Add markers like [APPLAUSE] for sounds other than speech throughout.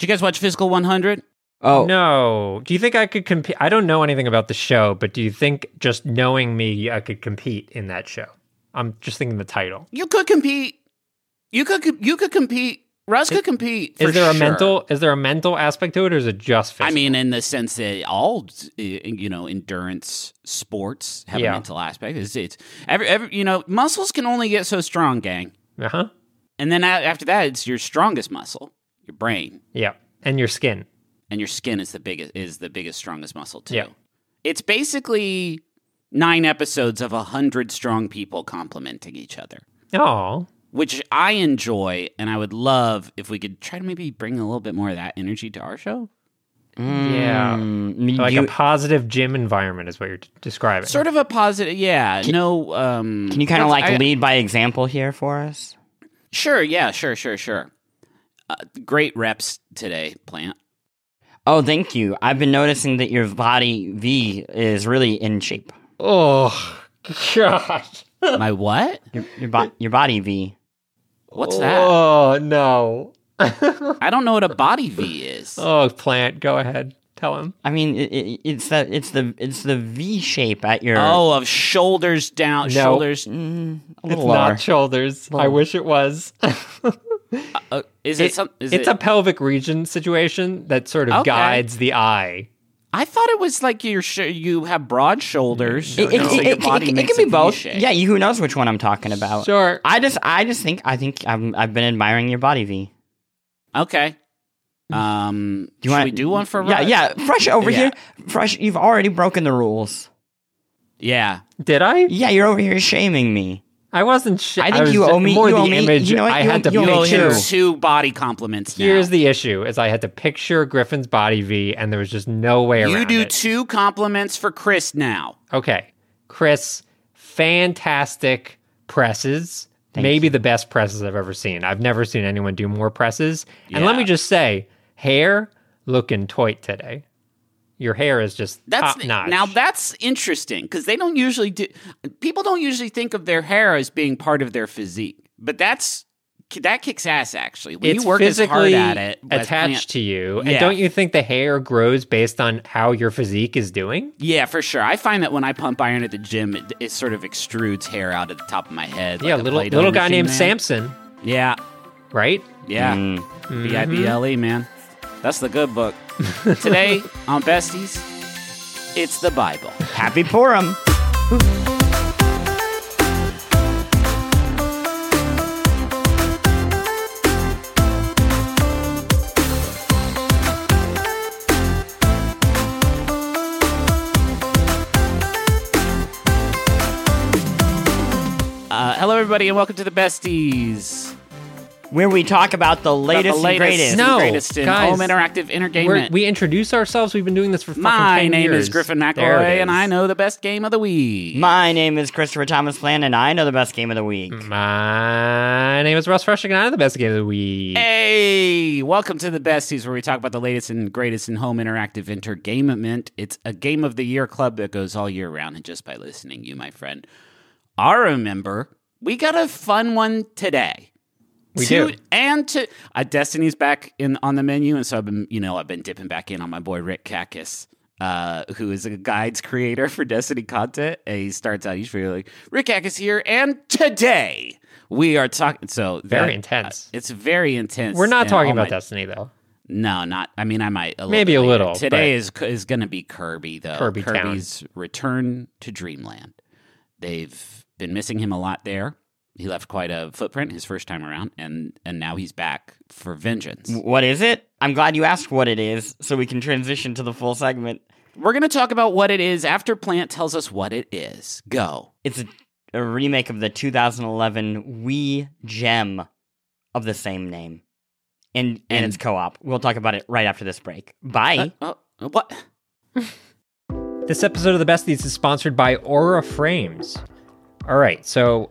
Did you guys watch Physical 100? Oh, No. Do you think I could compete? I don't know anything about the show, but do you think just knowing me, I could compete in that show? I'm just thinking the title. You could compete. You could you could compete. Russ could compete. For is there a mental? Is there a mental aspect to it, or is it just? Physical? I mean, in the sense that all uh, you know, endurance sports have Yeah. a mental aspect. It's, it's every, every you know, muscles can only get so strong, gang. uh huh. And then after that, it's your strongest muscle, your brain, Yeah, and your skin. and your skin is the biggest is the biggest strongest muscle too. Yeah. It's basically nine episodes of a hundred strong people complimenting each other. Oh, which I enjoy, and I would love if we could try to maybe bring a little bit more of that energy to our show. yeah. mm, Like you- a positive gym environment is what you're t- describing. Sort of a positive, yeah. no, um, can you kind of like I- lead by example here for us? Sure, yeah, sure, sure, sure. Uh, great reps today, Plante. Oh, thank you. I've been noticing that your body V is really in shape. Oh, gosh. [LAUGHS] My what? Your your, bo- your body V. What's that? Oh no. [LAUGHS] I don't know what a body V is. Oh, Plante. Go ahead. Tell him. I mean, it, it, it's the it's the it's the V shape at your Oh, of shoulders down, No. shoulders. Mm, a It's lower. not shoulders. I wish it was. Uh, is it, It- some? Is it's it, a pelvic region situation that sort of Okay. guides the eye. I thought it was like your sh- you have broad shoulders. It, it, so it, it, it, it can be both. V-shape. Yeah, you, who knows which one I'm talking about? Sure. I just I just think I think I'm, I've been admiring your body V. Okay. Um, Do you should want we do one for Yeah, Russ? yeah. Fresh over Yeah. here. Fresh. You've already broken the rules. Yeah. Did I? Yeah, you're over here shaming me. I wasn't. Sh- I think was you owe me- more you the owe me- image. you know what, I you had to you owe You me owe him picture. two body compliments now. Here's the issue: is I had to picture Griffin's body V, and there was just no way around you do it. two compliments for Chris now. Okay, Chris, fantastic presses. Maybe the best presses I've ever seen. I've never seen anyone do more presses. And let me just say, hair looking toit today. Your hair is just That's top notch. now that's interesting because they don't usually do. People don't usually think of their hair as being part of their physique, but that's that kicks ass actually. When it's you work as hard at it, attached to you. And don't you think the hair grows based on how your physique is doing? Yeah, for sure. I find that when I pump iron at the gym, it, it sort of extrudes hair out at the top of my head. yeah, like little little guy named man. Samson, Yeah, right? yeah. Mm. B I B L E, man. That's the good book. Today [LAUGHS] on Besties, it's the Bible. Happy Purim. Uh, hello, everybody, and welcome to the Besties. Where we talk about the latest, the latest, and greatest. No, greatest in guys, home interactive We're, entertainment. we introduce ourselves. We've been doing this for fucking My 10 name years. is Griffin McElroy, it and. I know the best game of the week. My name is Christopher Thomas Plante, and I know the best game of the week. My name is Russ Frushtick, and I know the best game of the week. Hey, welcome to the Besties, where we talk about the latest and greatest in home interactive entertainment. It's a game of the year club that goes all year round, and just by listening, you, my friend, are a member. We got a fun one today. We To- do. and to uh, Destiny's back in on the menu, and so I've been, you know, I've been dipping back in on my boy Rick Kakis, uh, who is a guides creator for Destiny content. And he starts out usually like Rick Kakis here, and today we are talking. So Very that- intense. uh, it's very intense. We're not talking about my- Destiny, though. No, not. I mean, I might a little Maybe a little, Today is is going to be Kirby though. Kirby Town. Kirby's return to Dreamland. They've been missing him a lot there. He left quite a footprint his first time around, and and now he's back for vengeance. What is it? I'm glad you asked what it is, so we can transition to the full segment. We're going to talk about what it is after Plante tells us what it is. Go. It's a, a remake of the 2011 Wii Gem of the same name, and and, And- it's co-op. We'll talk about it right after this break. Bye. Uh, uh, what? This episode of the Besties is sponsored by Aura Frames. All right, so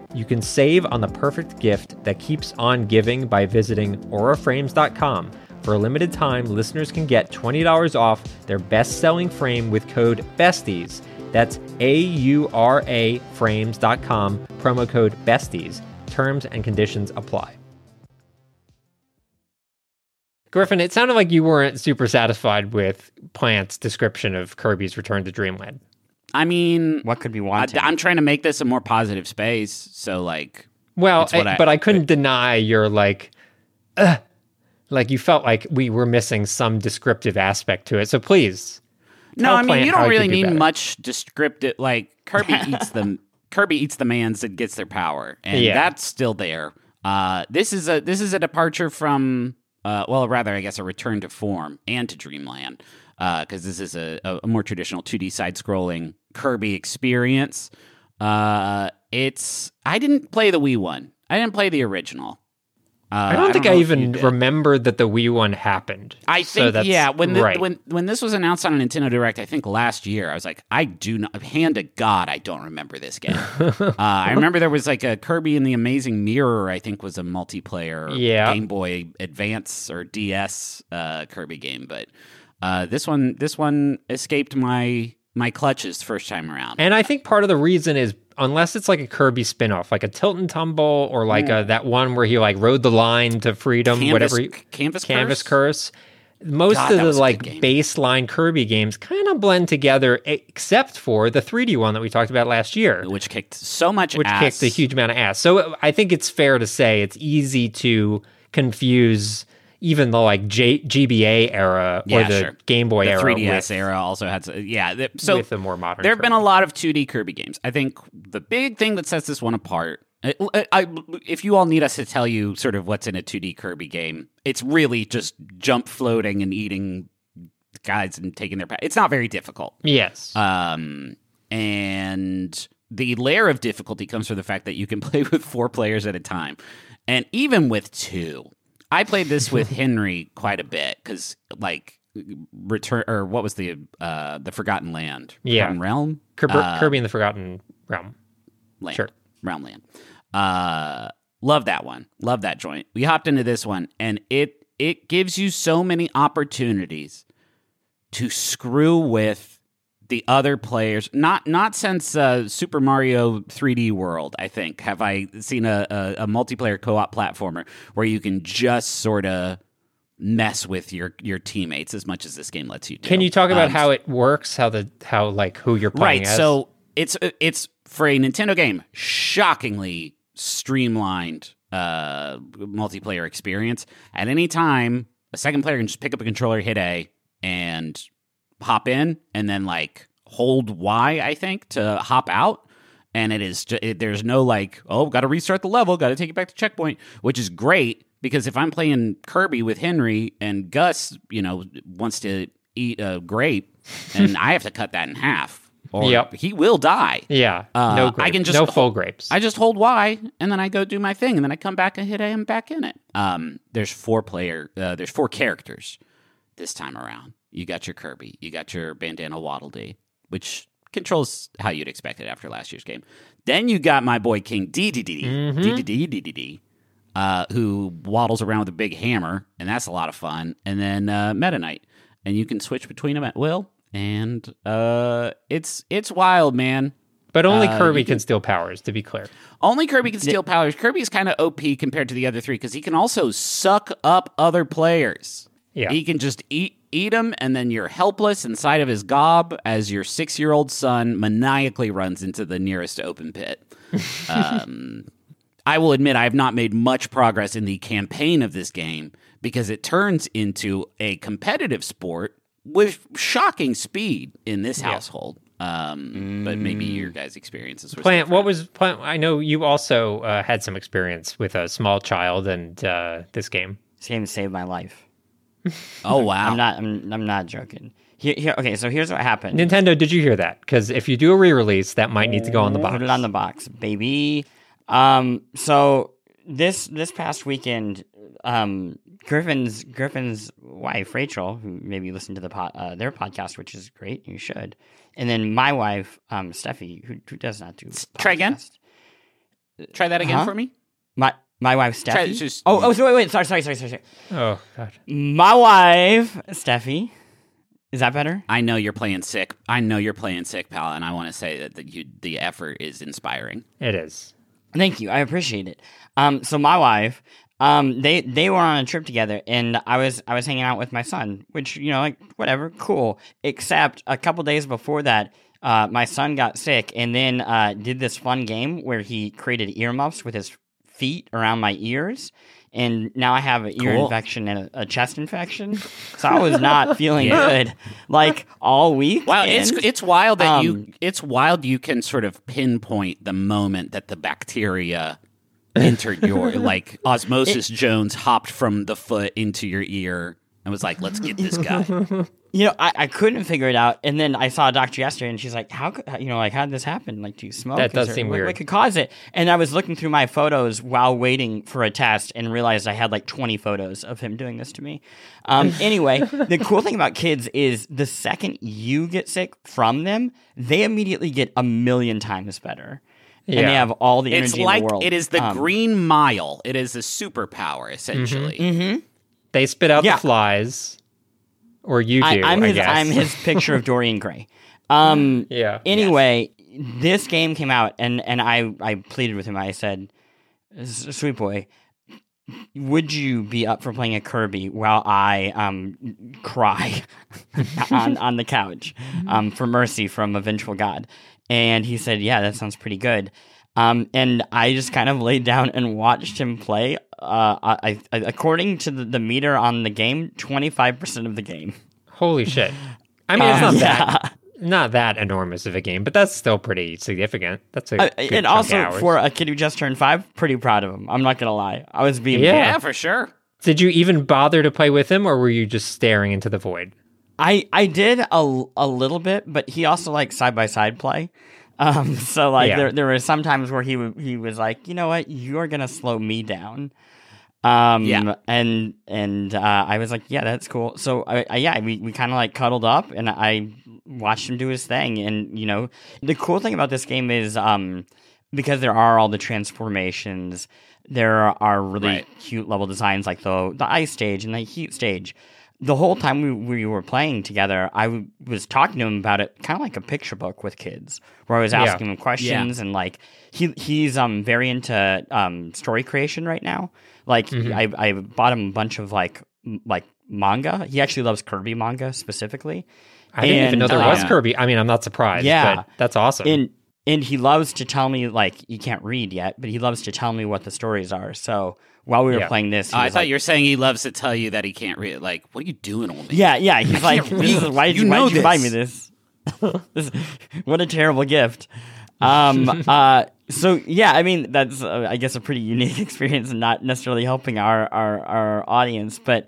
you can save on the perfect gift that keeps on giving by visiting auraframes.com. For a limited time, listeners can get $20 off their best selling frame with code BESTIES. That's A U R A frames.com, promo code BESTIES. Terms and conditions apply. Griffin, it sounded like you weren't super satisfied with Plante's description of Kirby's Return to Dreamland. I mean, What could be I, wanted? am trying to make this a more positive space. So, like, Well, I- I- but I couldn't deny your like, uh, like you felt like we were missing some descriptive aspect to it. So please, no, I mean, you don't really need better. much descriptive. Like, Kirby [LAUGHS] eats them. Kirby eats the mans and gets their power, and Yeah. that's still there. Uh, this is a this is a departure from, uh, well, rather, I guess, a return to form and to Dreamland, because this is a, a, more traditional 2D side scrolling Kirby experience. Uh, it's I didn't play the Wii one. I didn't play the original. Uh, I don't think I, know if you even remembered that the Wii one happened. I So think that's yeah. When the, right. when when this was announced on a Nintendo Direct, I think last year, I was like, I do not. Hand to God, I don't remember this game. [LAUGHS] uh, I remember there was like a Kirby and the Amazing Mirror. I think was a multiplayer Yeah. Game Boy Advance or DS uh, Kirby game, but uh, this one this one escaped my my clutches first time around. And I think part of the reason is unless it's like a Kirby spin-off, like a Tilt and Tumble or like a, that one where he like rode the line to freedom, Canvas, whatever. he- Canvas Canvas Curse? Curse. Most God, of the was a good like baseline Kirby games kind of blend together, except for the 3D one that we talked about last year, which kicked so much ass. which ass. kicked a huge amount of ass. So I think it's fair to say it's easy to confuse even the like J- GBA era or Yeah, the sure. Game Boy the era 3DS with, era also had s- yeah. th- So with the more modern. There have been a lot of 2D Kirby games. I think the big thing that sets this one apart. I, I- if you all need us to tell you sort of what's in a 2D Kirby game, it's really just jump floating and eating guys and taking their. Pa- it's not very difficult. yes. Um, and the layer of difficulty comes from the fact that you can [LAUGHS] play with four players at a time, and even with two. I played this with Henry quite a bit because, like, return or what was the uh the Forgotten Land? Yeah. Forgotten Realm. Kirby, uh, Kirby in the Forgotten Realm. Land. Sure. Realm Land. Uh, love that one. Love that joint. We hopped into this one, and it it gives you so many opportunities to screw with the other players. Not not since uh, Super Mario 3D World, I think, have I seen a, a, a multiplayer co-op platformer where you can just sort of mess with your your teammates as much as this game lets you do. Can you talk about Um, how it works? How the how like who you're playing right as? so it's it's for a nintendo game shockingly streamlined uh multiplayer experience at any time a second player can just pick up a controller hit a and hop in and then like hold y i think to hop out and it is it, there's no like oh got to restart the level got to take it back to checkpoint which is great because if i'm playing kirby with henry and gus you know wants to eat a grape and [LAUGHS] i have to cut that in half or Yep. he will die yeah, uh, no I grapes, can just no full grapes. I just hold Y and then I go do my thing and then I come back and hit A and back in it. Um, there's four player, uh, there's four characters this time around. You got your Kirby, you got your Bandana Waddle Dee, which controls how you'd expect it after last year's game. Then you got my boy King Dedede, Mm-hmm. Dedede, uh, who waddles around with a big hammer, and that's a lot of fun. And then uh, Meta Knight, and you can switch between them at will. And uh, it's it's wild, man. but only uh, Kirby you can steal powers. To be clear, Only Kirby can steal powers. Kirby's kind of OP compared to the other three because he can also suck up other players. Yeah. He can just eat eat him, and then you're helpless inside of his gob as your six year old son maniacally runs into the nearest open pit. [LAUGHS] um, I will admit I have not made much progress in the campaign of this game because it turns into a competitive sport with shocking speed in this household. Um, But maybe your guys' experiences were Plante, what was Plante? I know you also uh, had some experience with a small child and uh, this game. This game saved my life. [LAUGHS] Oh wow! I'm not. I'm. I'm not joking. Here, here. Okay, so here's what happened. Nintendo, did you hear that? Because if you do a re-release, that might need to go on the box. Put it on the box, baby. Um, so this this past weekend, um, Griffin's Griffin's wife Rachel, who maybe listened to the pod, uh, their podcast, which is great, you should. And then my wife, um, Steffi, who, who does not do Try again? Try that again Huh? for me. My my wife Try- Steffi. just- oh oh, so wait wait sorry sorry sorry sorry. sorry. Oh god. My wife Steffi. Is that better? I know you're playing sick. I know you're playing sick, pal, and I want to say that the, you, the effort is inspiring. It is. Thank you. I appreciate it. Um, so my wife, um, they they were on a trip together, and I was I was hanging out with my son, which you know, like whatever, cool. Except a couple days before that, uh, my son got sick, and then uh, did this fun game where he created earmuffs with his feet around my ears. And now I have an ear Cool. infection and a, a chest infection, so I was not [LAUGHS] feeling good like all week. Wow, it's and- it's wild that you um, it's wild you can sort of pinpoint the moment that the bacteria entered your [LAUGHS] like osmosis Jones hopped from the foot into your ear and was like, "Let's get this guy." [LAUGHS] You know, I, I couldn't figure it out, and then I saw a doctor yesterday, and she's like, "How could you know? Like, how did this happen? Like, do you smoke? That Is does there- seem what, weird. What could cause it?" And I was looking through my photos while waiting for a test, and realized I had like 20 photos of him doing this to me. Um, [LAUGHS] anyway, the cool thing about kids is the second you get sick from them, they immediately get a million times better, and they have all the it's energy like in the world. it is the Um, green mile. It is a superpower essentially. Mm-hmm. They spit out Yeah. the flies, or you do. I, I'm I his. his [LAUGHS] picture of Dorian Gray. Um, [LAUGHS] Yeah. Anyway, this game came out, and and I I pleaded with him. I said, "Sweet boy, would you be up for playing a Kirby while I um cry [LAUGHS] on on the couch um for mercy from a vengeful god?" And he said, "Yeah, that sounds pretty good." Um, and I just kind of laid down and watched him play. Uh, I, I according to the, the meter on the game, twenty five percent of the game. Holy shit! I mean, it's not Um, that not that enormous of a game, but that's still pretty significant. That's a Uh, good and also of hours. for a kid who just turned five, pretty proud of him. I'm not gonna lie. I was being Yeah. Yeah, for sure. Did you even bother to play with him, or were you just staring into the void? I I did a, a little bit, but he also like side by side play. Um, so like Yeah. there there were some times where he w- he was like, you know what, you're gonna slow me down. Um, Yeah. and and uh, I was like, yeah, that's cool. So I, I yeah, we we kind of like cuddled up, and I watched him do his thing. And you know, the cool thing about this game is um because there are all the transformations. There are really Right. cute level designs like the the ice stage and the heat stage the whole time we, we were playing together, I w- was talking to him about it, kind of like a picture book with kids, where I was Yeah. asking him questions and like he he's um very into um story creation right now. Like Mhm. I I bought him a bunch of like m- like manga. He actually loves Kirby manga specifically. I didn't even know there uh, was Kirby. I mean, I'm not surprised. Yeah. but that's awesome. And and he loves to tell me like he can't read yet, but he loves to tell me what the stories are. So while we were Yeah. playing this, he Oh, I thought like, you were saying he loves to tell you that he can't read. Like, what are you doing, old man? Yeah, yeah. He's [LAUGHS] like, this is, why did You you, why know did you buy me this." this? [LAUGHS] this? What a terrible gift. Um. uh. So yeah, I mean that's uh, I guess a pretty unique [LAUGHS] experience and not necessarily helping our our our audience, but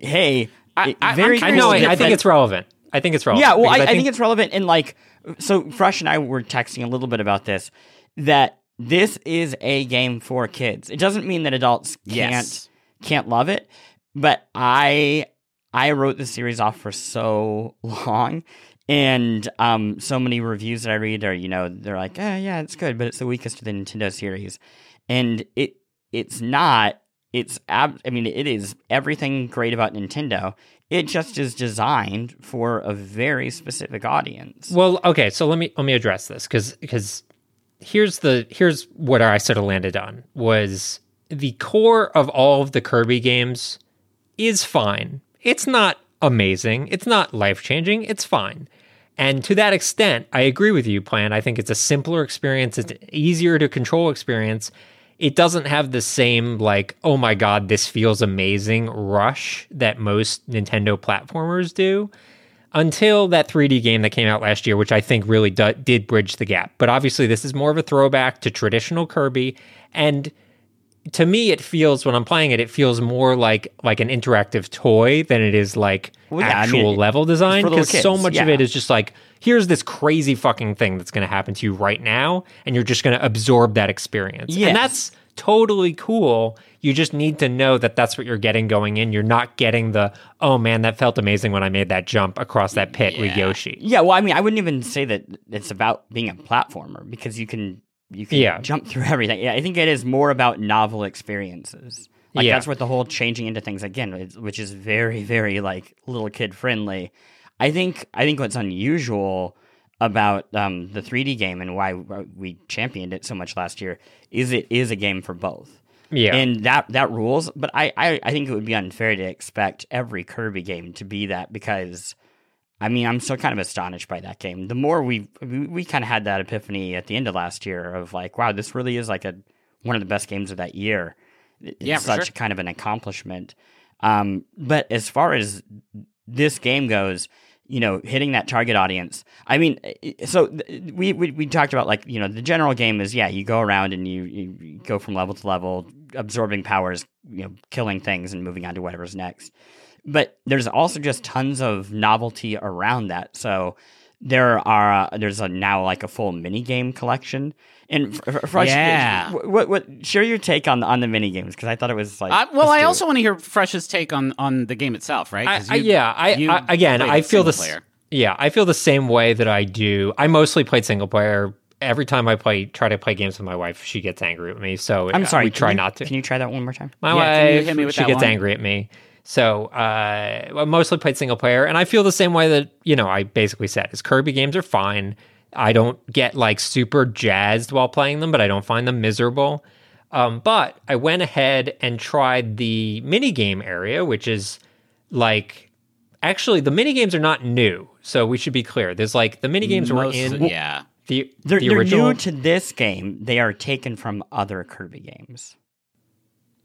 hey, I- it- I- very I curious know. I, to I get think that- it's relevant. I think it's relevant. yeah, well, I, because I, think, it's relevant. in like, so Fresh and I were texting a little bit about this that this is a game for kids. It doesn't mean that adults can't Yes. can't love it, but I I wrote the series off for so [LAUGHS] long. And um, so many reviews that I read are, you know, they're like, eh, yeah, it's good, but it's the weakest of the Nintendo series, and it it's not. It's ab- I mean, it is everything great about Nintendo. It just is designed for a very specific audience. Well, okay, so let me let me address this because because here's the here's what I sort of landed on was the core of all of the Kirby games is fine. It's not amazing. It's not life changing. It's fine. And to that extent, I agree with you, Plante. I think it's a simpler experience. It's an easier to control experience. It doesn't have the same, like, oh my God, this feels amazing rush that most Nintendo platformers do until that 3D game that came out last year, which I think really do- did bridge the gap. But obviously, this is more of a throwback to traditional Kirby. And to me, it feels when I'm playing it, it feels more like like an interactive toy than it is like Well, yeah, I actual mean, level design. Because so much of it is just like, here's this crazy fucking thing that's going to happen to you right now, and you're just going to absorb that experience. Yes. And that's totally cool. You just need to know that that's what you're getting going in. You're not getting the, oh man, that felt amazing when I made that jump across that pit with Yoshi. Yeah, well, I mean, I wouldn't even say that it's about being a platformer because you can you can Yeah. jump through [LAUGHS] everything. Yeah, I think it is more about novel experiences. Like Yeah. that's what the whole changing into things again, which is very very like little kid friendly. I think I think what's unusual about um, the 3D game and why we championed it so much last year is it is a game for both. Yeah. And that that rules, but I, I I think it would be unfair to expect every Kirby game to be that because I mean I'm still kind of astonished by that game. The more we we, kind of had that epiphany at the end of last year of like, wow, this really is like a one of the best games of that year. It- It's Yeah, such sure. kind of an accomplishment. Um, but as far as this game goes, you know, hitting that target audience. I mean, so th- we, we we talked about like you know the general game is yeah you go around and you, you go from level to level, absorbing powers, you know, killing things and moving on to whatever's next. But there's also just tons of novelty around that. So there are uh, there's a now like a full mini game collection. And for, for, for Yeah. what what share your take on on the mini games because I thought it was like I, well, I do it. also want to hear Fresh's take on on the game itself, right? I, 'Cause I- you- yeah, I, you I again, I feel single this. player. Yeah, I feel the same way that I do. I mostly played single player. Every time I play, try to play games with my wife, she gets angry with me. So I'm sorry. we try you- not to. Can you try that one more time? my Yeah, can you wife, hit me with she that gets one? angry at me. So uh, I mostly played single player, and I feel the same way that you know I basically said. Is Kirby games are fine. I don't get like super jazzed while playing them, but I don't find them miserable. Um, but I went ahead and tried the mini game area, which is like actually the mini games are not new. So we should be clear. There's like the mini games were in yeah. the They're, the they're new to this game. They are taken from other Kirby games.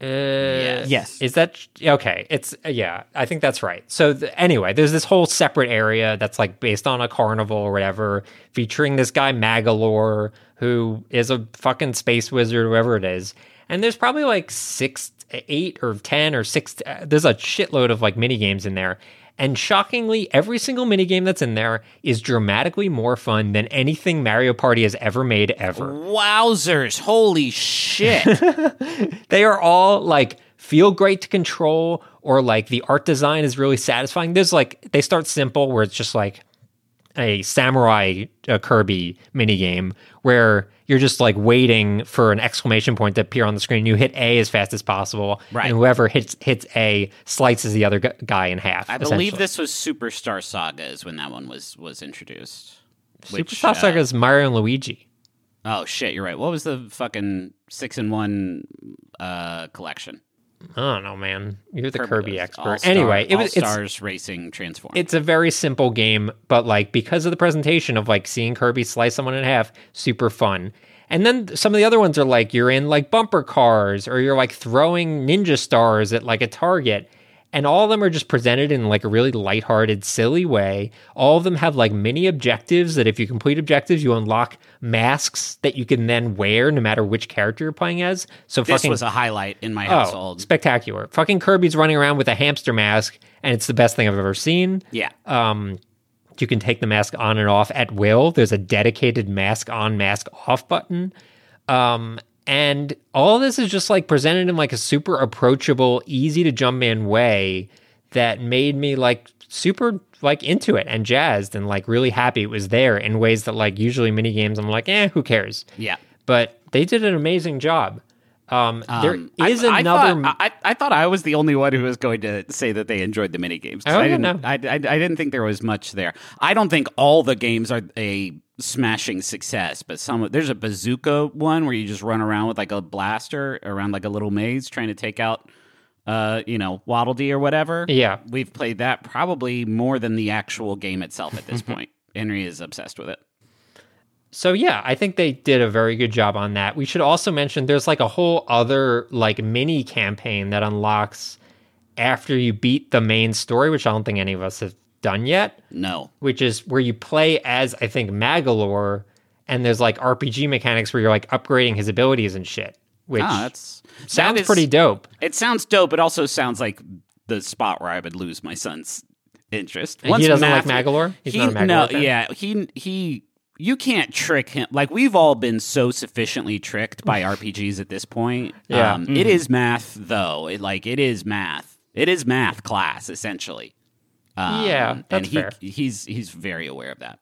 Uh, Yes. Is that okay? It's yeah, I think that's right. So th- anyway, there's this whole separate area that's like based on a carnival or whatever, featuring this guy Magolor who is a fucking space wizard, whoever it is. And there's probably like six, eight, or ten, or six. Uh, there's a shitload of like mini games in there. And shockingly, every single mini game that's in there is dramatically more fun than anything Mario Party has ever made ever. Wowzers! Holy shit! [LAUGHS] they are all like feel great to control or like the art design is really satisfying there's like they start simple where it's just like a samurai uh, kirby mini game where you're just like waiting for an exclamation point to appear on the screen you hit a as fast as possible Right. and whoever hits hits a slices the other gu- guy in half I believe this was Superstar Saga is when that one was was introduced. Which, superstar uh, saga is mario and luigi Oh shit, you're right. What was the fucking six in one uh, collection? I don't know man you're the kirby, was expert All-Star- anyway it was All-Stars Racing Transform. it's a very simple game, but like because of the presentation of like seeing Kirby slice someone in half, super fun. And then some of the other ones are like you're in like bumper cars or you're like throwing ninja stars at like a target. And all of them are just presented in like a really lighthearted, silly way. All of them have like mini objectives that if you complete objectives, you unlock masks that you can then wear no matter which character you're playing as. So this fucking was a highlight in my household. oh, household. spectacular. Fucking Kirby's running around with a hamster mask and it's the best thing I've ever seen. yeah. Um, you can take the mask on and off at will. There's a dedicated mask on, mask off button. Um, and all this is just like presented in like a super approachable, easy to jump in way that made me like super like into it and jazzed and like really happy it was there in ways that like usually mini games I'm like, eh, who cares? Yeah. But they did an amazing job. Um, Um, is I, another. I thought, I, I thought I was the only one who was going to say that they enjoyed the mini games. Oh, I didn't. no. I, I, I didn't think there was much there. I don't think all the games are a smashing success, but some there's a bazooka one where you just run around with like a blaster around like a little maze trying to take out uh, you know, Waddle Dee or whatever. Yeah. We've played that probably more than the actual game itself at this [LAUGHS] point. Henry is obsessed with it. So yeah, I think they did a very good job on that. We should also mention there's like a whole other like mini campaign that unlocks after you beat the main story, which I don't think any of us have done yet, No. which is where you play as I think Magolor and there's like RPG mechanics where you're like upgrading his abilities and shit, which Ah, that's sounds that is- pretty dope. It sounds dope. It also sounds like the spot where I would lose my son's interest. And he doesn't like math- Magolor? He's he, not a Magolor no, fan? yeah, he he. You can't trick him. Like we've all been so sufficiently tricked by [SIGHS] RPGs at this point. Yeah. Um, it is math, though. It like it is math. It is math class essentially. Um, Yeah, and he, fair. He's he's very aware of that.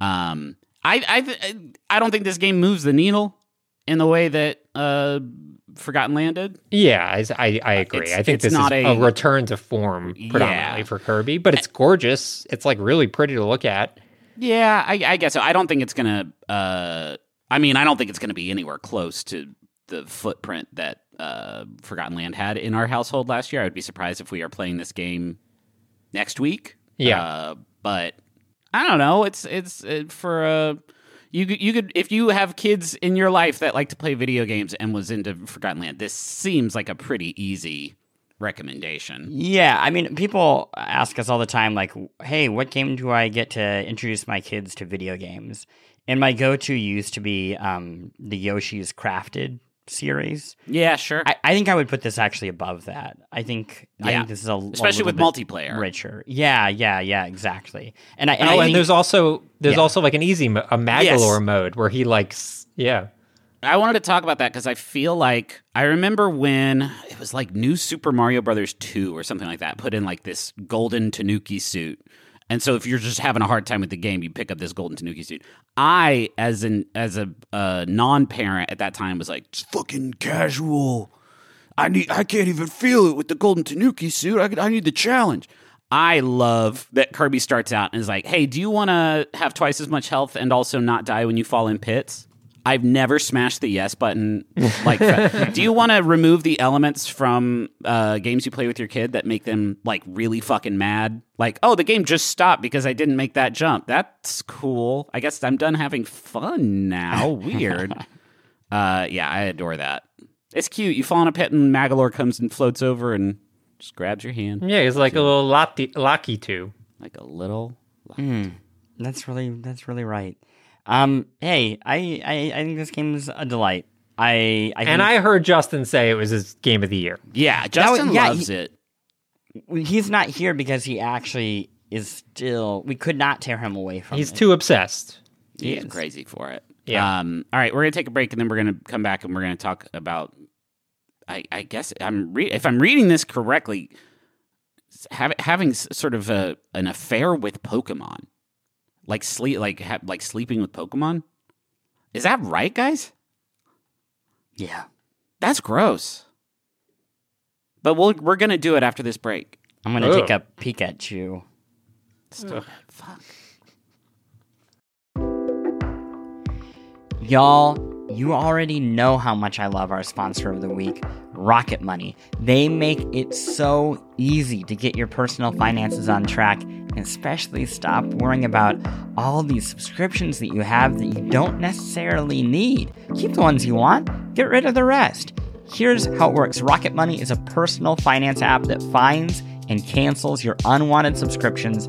Um, I I I don't think this game moves the needle in the way that uh, Forgotten Land did. Yeah, I, I, I agree. It's- I think this not is a- a, return to form predominantly Yeah. for Kirby, but it's gorgeous. It's like really pretty to look at. Yeah, I, I guess so. I don't think it's gonna. Uh, I mean, I don't think it's gonna be anywhere close to the footprint that uh, Forgotten Land had in our household last year. I would be surprised if we are playing this game next week. Yeah. uh, but I don't know. It's it's uh, for a. you. You could if you have kids in your life that like to play video games and was into Forgotten Land. This seems like a pretty easy recommendation. Yeah, I mean, people ask us all the time, like, "Hey, what game do I get to introduce my kids to video games?" And my go-to used to be um, the Yoshi's Crafted series. Yeah, sure. I, I think I would put this actually above that. I think I Yeah. think this is a a Especially little with bit multiplayer. richer. Yeah, yeah, yeah, exactly. And I and oh, I and think- there's also there's Yeah. also like an easy mo- a Magolor mode where he likes yeah. I wanted to talk about that because I feel like I remember when it was like New Super Mario Brothers 2 or something like that, put in like this golden Tanuki suit. And so if you're just having a hard time with the game, you pick up this golden Tanuki suit. I, as an as a uh, non-parent at that time, was like, fucking casual. I need I can't even feel it with the golden Tanuki suit. I, I need the challenge. I love that Kirby starts out and is like, "Hey, do you want to have twice as much health and also not die when you fall in pits?" I've never smashed the yes button [LAUGHS] like that. do you want to remove the elements from uh, games you play with your kid that make them like really fucking mad? Like, oh, the game just stopped because I didn't make that jump. That's cool. I guess I'm done having fun now. Weird. [LAUGHS] uh, yeah, I adore that. It's cute. You fall in a pit and Magolor comes and floats over and just grabs your hand Yeah, he's like a little Lati- Lucky too. like a little. Mm, that's really that's really right. Um, hey, I, I I think this game is a delight. I, I And I heard Justin say it was his game of the year. Yeah, Justin yeah, loves he- it. he's not here because he actually is still. We could not tear him away from. He's it. too obsessed. He's is. crazy for it. Yeah. Um, all right, we're gonna take a break and then we're gonna come back and we're gonna talk about. I, I guess I'm re- if I'm reading this correctly, have, having sort of a an affair with Pokemon, like sleep, like ha- like sleeping with Pokemon. Is that right, guys? Yeah. That's gross. But we'll, we're gonna do it after this break. I'm gonna Oh. take a peek at you. Oh, fuck. Y'all, you already know how much I love our sponsor of the week, Rocket Money. They make it so easy to get your personal finances on track and especially stop worrying about all these subscriptions that you have that you don't necessarily need. Keep the ones you want, get rid of the rest. Here's how it works Rocket Money is a personal finance app that finds and cancels your unwanted subscriptions,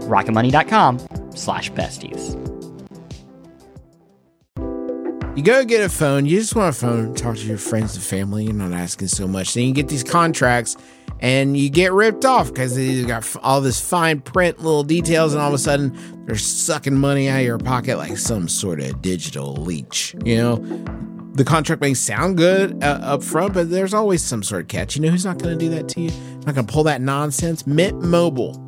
Rocketmoney.com slash besties. You go get a phone, you just want a phone talk to your friends and family. You're not asking so much. Then you get these contracts and you get ripped off because they got all this fine print, little details, and all of a sudden they're sucking money out of your pocket like some sort of digital leech. You know, the contract may sound good uh, up front, but there's always some sort of catch. You know who's not going to do that to you? Not going to pull that nonsense? Mint Mobile.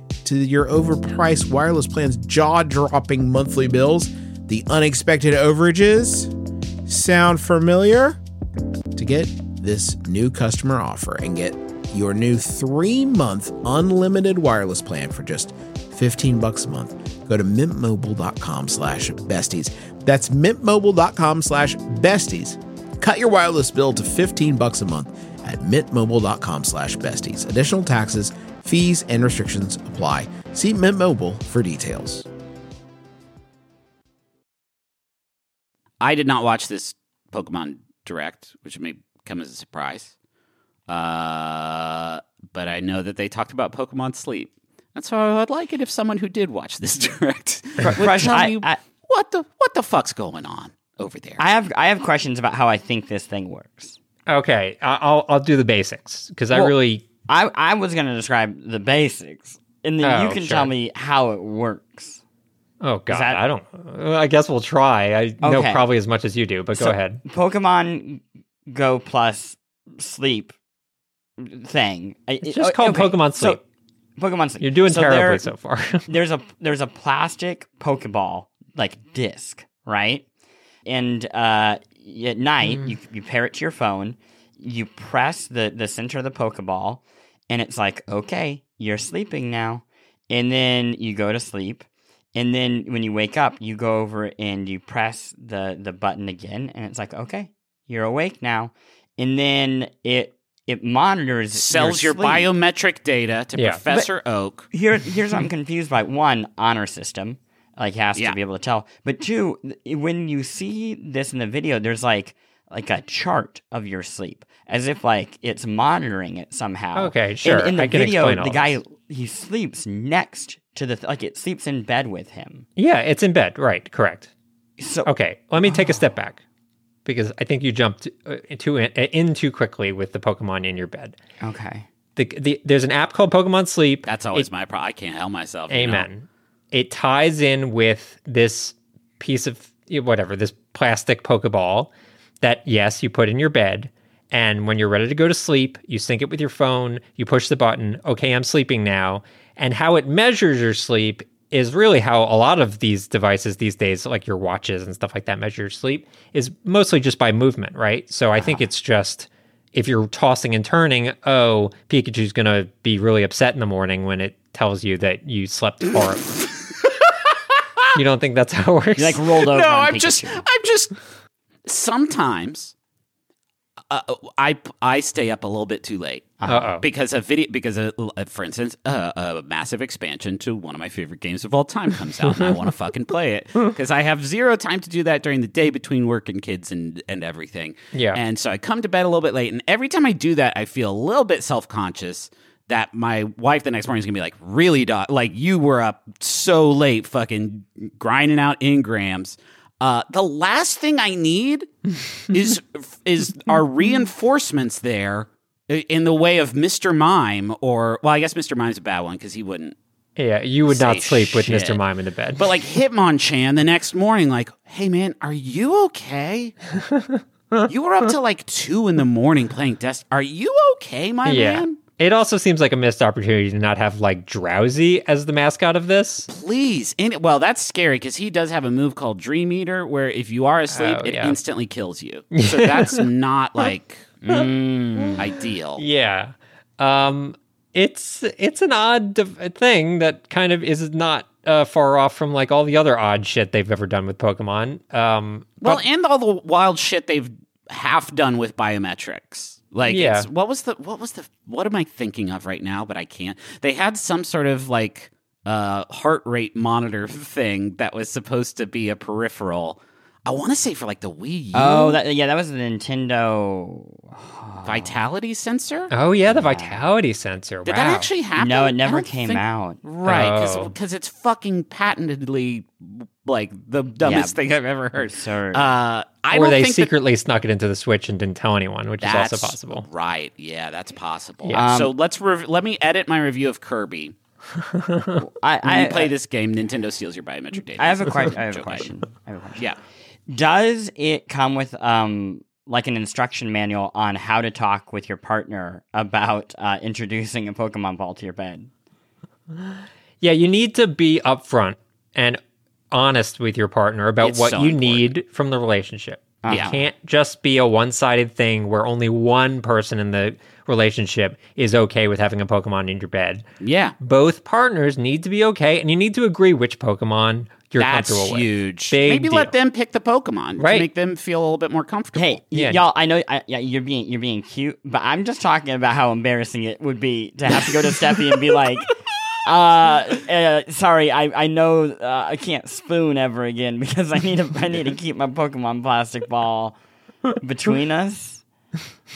to your overpriced wireless plan's jaw dropping monthly bills, the unexpected overages. Sound familiar? To get this new customer offer and get your new three month unlimited wireless plan for just 15 bucks a month, go to mintmobile.com slash besties. That's mintmobile.com slash besties. Cut your wireless bill to 15 bucks a month at mintmobile.com slash besties. Additional taxes, fees, and restrictions apply. See Mint Mobile for details. I did not watch this Pokemon Direct, which may come as a surprise. Uh, but I know that they talked about Pokemon Sleep. And so I'd like it if someone who did watch this [LAUGHS] direct would question, tell me I- what the what the fuck's going on over there. I have I have questions about how I think this thing works. Okay, I- I'll I'll do the basics because I really I I was going to describe the basics, and then Oh, you can sure. tell me how it works. oh god that- I don't I guess we'll try. I know probably as much as you do, but go So, ahead. Pokemon Go Plus Sleep thing. It's just called Pokemon so- Sleep. Pokemon Sleep. You're doing So terribly there- so far. [LAUGHS] there's a there's a plastic Pokeball like disc, right? And uh, at night Mm. you you pair it to your phone. You press the the center of the Pokeball, and it's like, okay, you're sleeping now. And then you go to sleep. And then when you wake up, you go over and you press the the button again, and it's like, okay, you're awake now. And then it it monitors Sells your sleep. biometric data to Yeah. Professor Oak. Here, [LAUGHS] here's what I'm confused by. One, honor system, like has Yeah. to be able to tell. But two, when you see this in the video, there's like like a chart of your sleep, as if like it's monitoring it somehow. Okay, sure. In, in the I can video, explain all the guy this. he sleeps next to the th- like it sleeps in bed with him. yeah, it's in bed, right? Correct. So Okay, let me take a oh. step back because I think you jumped into too in, uh, in too quickly with the Pokemon in your bed. okay, The, the, there's an app called Pokemon Sleep. That's always my problem. I can't help myself. you know? Amen. It ties in with this piece of whatever, this plastic Pokeball that, yes, you put in your bed. And when you're ready to go to sleep, you sync it with your phone, you push the button, okay, I'm sleeping now. And how it measures your sleep is really how a lot of these devices these days, like your watches and stuff like that, measure your sleep, is mostly just by movement, right? So I think ah. it's just if you're tossing and turning, oh, Pikachu's going to be really upset in the morning when it tells you that you slept horribly. [LAUGHS] you don't think that's how it works? you like rolled over. No, on I'm just, I'm just. Sometimes, uh, I I stay up a little bit too late Uh-oh. because a video because a, for instance uh, a massive expansion to one of my favorite games of all time comes out and I want to [LAUGHS] fucking play it because I have zero time to do that during the day between work and kids and and everything. Yeah. and so I come to bed a little bit late, and every time I do that, I feel a little bit self conscious. That my wife the next morning is gonna be like, really, dog? Like you were up so late, fucking grinding out engrams. Uh, the last thing I need [LAUGHS] is is our reinforcements there in the way of Mr. Mime or well, I guess Mr. Mime's a bad one because he wouldn't. yeah, you would not sleep with. Mr. Mime in the bed. But like Hitmonchan the next morning, like, hey man, are you okay? [LAUGHS] you were up till like two in the morning playing Dest. Are you okay, my yeah. man? It also seems like a missed opportunity to not have like Drowzee as the mascot of this. Please. And well, that's scary because he does have a move called Dream Eater, where if you are asleep, Oh, it yeah. instantly kills you. [LAUGHS] So that's not like mm, ideal. Yeah. Um it's it's an odd thing that kind of is not uh, far off from like all the other odd shit they've ever done with Pokemon. Um, Well, and all the wild shit they've half done with biometrics. Like, Yeah. it's, what was the what was the what am I thinking of right now? But I can't. They had some sort of like uh heart rate monitor [LAUGHS] thing that was supposed to be a peripheral. I want to say for like the Wii U Oh, that, yeah, that was the Nintendo. vitality sensor. oh yeah, the vitality sensor. Did wow. that actually happen? No, it never came think- out. Right, Oh. because it's fucking patentedly like the dumbest thing I've ever heard. Absurd. Uh, I or they think that- secretly snuck it into the Switch and didn't tell anyone, which is also possible. Right. Yeah, that's possible. Yeah. so let's rev- let me edit my review of Kirby. [LAUGHS] I, When I you play this game, Nintendo steals your biometric data. I have a question. I have a question. I have a question. Yeah. Does it come with um like an instruction manual on how to talk with your partner about uh, introducing a Pokemon ball to your bed? Yeah, you need to be upfront and honest with your partner about It's what so you important. need from the relationship. Yeah. It can't just be a one sided thing where only one person in the relationship is okay with having a Pokemon in your bed. Yeah. Both partners need to be okay, and you need to agree which Pokemon you're That's comfortable with. huge. Big Maybe let them pick the Pokemon Right. to make them feel a little bit more comfortable. Hey, Yeah. y'all, I know I, yeah, you're being you're being cute, but I'm just talking about how embarrassing it would be to have to go to Steffi and be like, [LAUGHS] uh, uh sorry, I I know uh, I can't spoon ever again because I need to I need to [LAUGHS] keep my Pokemon plastic ball between us.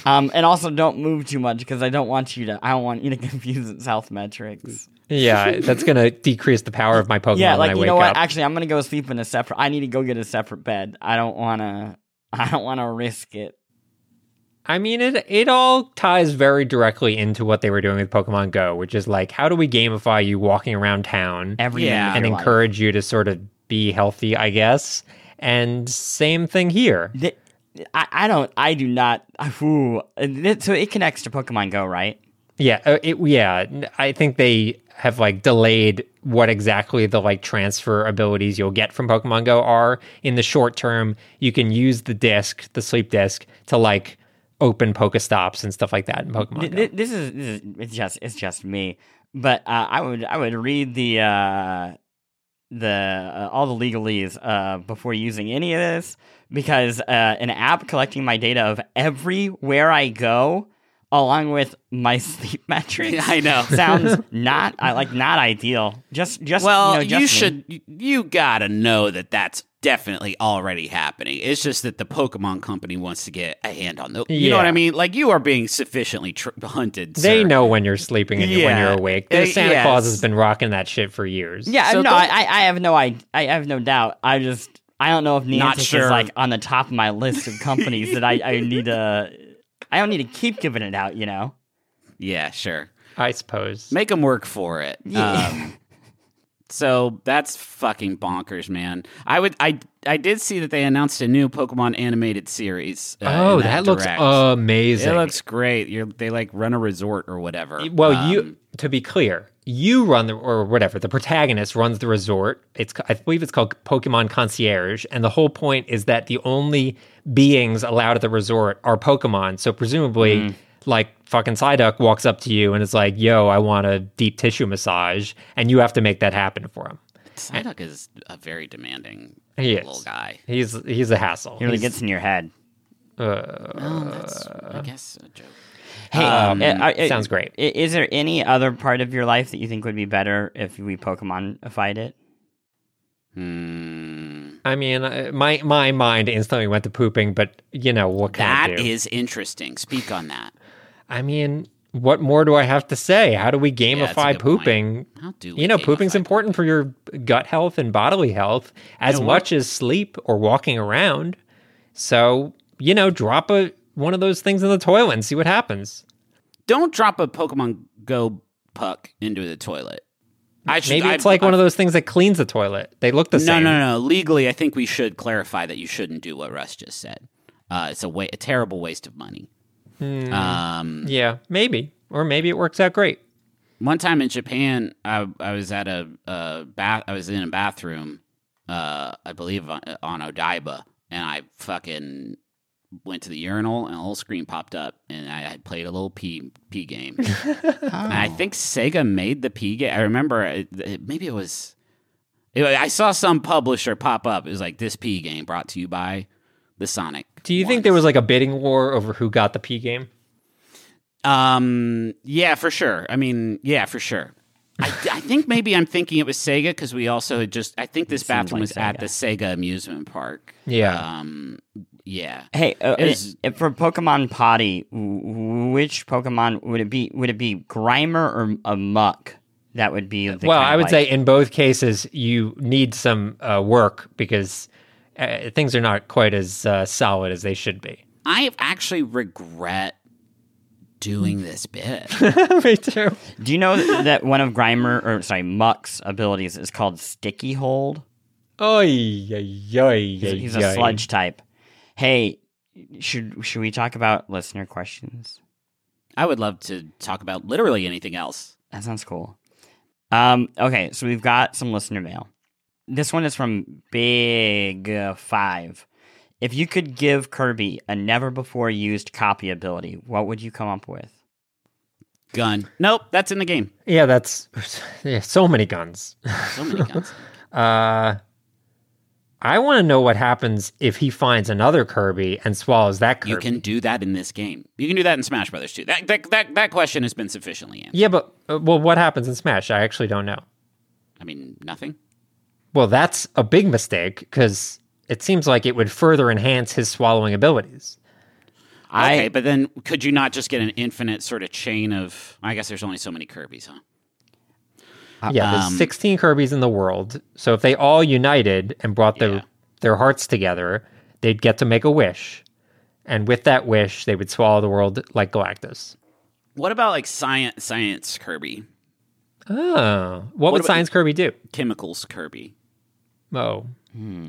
Um, and also don't move too much because I don't want you to I don't want you to [LAUGHS] confuse its health metrics. Yeah, that's going [LAUGHS] to decrease the power of my Pokemon yeah, when like I you wake know what? up. Actually, I'm gonna go sleep in a separate. I need to go get a separate bed. I don't wanna. [LAUGHS] I don't wanna risk it. I mean, it it all ties very directly into what they were doing with Pokemon Go, which is like, how do we gamify you walking around town Every Yeah. and your life. encourage you to sort of be healthy, I guess. And same thing here. Th- I, I don't. I do not. [LAUGHS] Ooh, so it connects to Pokemon Go, right? Yeah, uh, it, yeah. n- I think they have like delayed what exactly the like transfer abilities you'll get from Pokemon Go are. In the short term, you can use the disc, the sleep disc, to like open Pokestops and stuff like that in Pokemon Th- this is this is it's just it's just me. But uh, I would I would read the uh, the uh, all the legalese uh, before using any of this because uh, an app collecting my data of everywhere I go, along with my [LAUGHS] sleep metrics. I know. [LAUGHS] sounds not I like not ideal. Just just Well, you, know, just me. should. You, you gotta know that that's definitely already happening. It's just that the Pokemon Company wants to get a hand on the. You know what I mean? Like you are being sufficiently tr- hunted. They know when you're sleeping and when you're awake. Uh, The Santa Claus has been rocking that shit for years. Yeah, So no, don't- I, I I have no I I have no doubt. I just I don't know if Not Niantic sure. is like on the top of my list of companies that I, I need to I don't need to keep giving it out, you know. Yeah, sure. I suppose. Make them work for it. Yeah. Um, so that's fucking bonkers, man. I would. I. I did see that they announced a new Pokemon animated series. uh, oh, in that, looks amazing. It looks great. You're, they like run a resort or whatever. Well, Um, you to be clear, you run the or whatever the protagonist runs the resort. It's I believe it's called Pokemon Concierge, and the whole point is that the only beings allowed at the resort are Pokemon. So presumably, Mm. Like fucking Psyduck walks up to you and is like, "Yo, I want a deep tissue massage," and you have to make that happen for him. Psyduck is a very demanding He little is. guy. He's he's a hassle. He really He's- gets in your head. Oh, that's I guess a joke. Hey, Um, uh, uh, sounds great. i- Is there any other part of your life that you think would be better if we Pokemon-ified it? Hmm. I mean, uh, my my mind instantly went to pooping, but you know what can I do? is interesting. Speak on that. I mean, what more do I have to say? How do we gamify point. pooping? How do we You know, pooping's important for your gut health and bodily health as know much as sleep or walking around. So, you know, drop a one of those things in the toilet and see what happens. Don't drop a Pokemon Go puck into the toilet. I should, Maybe I- it's like I- one of those things that cleans the toilet. They look the No, same. No, no, no. Legally, I think we should clarify that you shouldn't do what Russ just said. Uh, it's a wa- a terrible waste of money. Hmm. Um, Yeah, maybe. Or maybe it works out great. one time in Japan, I, I was at a, a bath. I was in a bathroom, uh, I believe on, on Odaiba, and I fucking went to the urinal, and a little screen popped up, and I had played a little pee pee game. [LAUGHS] And I think Sega made the pee game. I remember it, it- maybe it was I saw some publisher pop up. It was like this P game brought to you by the Sonic. Do you think there was like a bidding war over who got the P game? Um. Yeah, for sure. I mean, yeah, for sure. I, [LAUGHS] I think maybe I'm thinking it was Sega because we also had just. I think this seems bathroom like was at the Sega amusement park. Yeah. Um. Yeah. Hey, uh, It is- uh, for Pokemon Potty, which Pokemon would it be? Would it be Grimer or a Muk? That would be. The well, kind I of would like- say in both cases you need some uh, work because uh, things are not quite as uh, solid as they should be. I actually regret doing this bit. [LAUGHS] Me too. Do you know that one of Grimer or sorry Muk's abilities is called Sticky Hold? Oy, oy, oy, He's, he's a sludge type. Hey, should should we talk about listener questions? I would love to talk about literally anything else. That sounds cool. Um, okay, so we've got some listener mail. This one is from Big uh, Five. If you could give Kirby a never before used copy ability, what would you come up with? Gun. Nope, that's in the game. Yeah, that's [LAUGHS] yeah, so many guns. So many guns. [LAUGHS] Uh, I want to know what happens if he finds another Kirby and swallows that Kirby. you can do that in this game. You can do that in Smash Brothers too. That that that, that question has been sufficiently answered. Yeah, but uh, well, what happens in Smash? I actually don't know. I mean, nothing. Well, that's a big mistake because it seems like it would further enhance his swallowing abilities. Okay, I but then could you not just get an infinite sort of chain of? I guess there's only so many Kirby's, huh? Yeah, there's um, 16 Kirby's in the world. So if they all united and brought their Yeah. their hearts together, they'd get to make a wish. And with that wish, they would swallow the world like Galactus. What about like science science Kirby, Oh, what, would about- Science Kirby do? chemicals Kirby, Oh,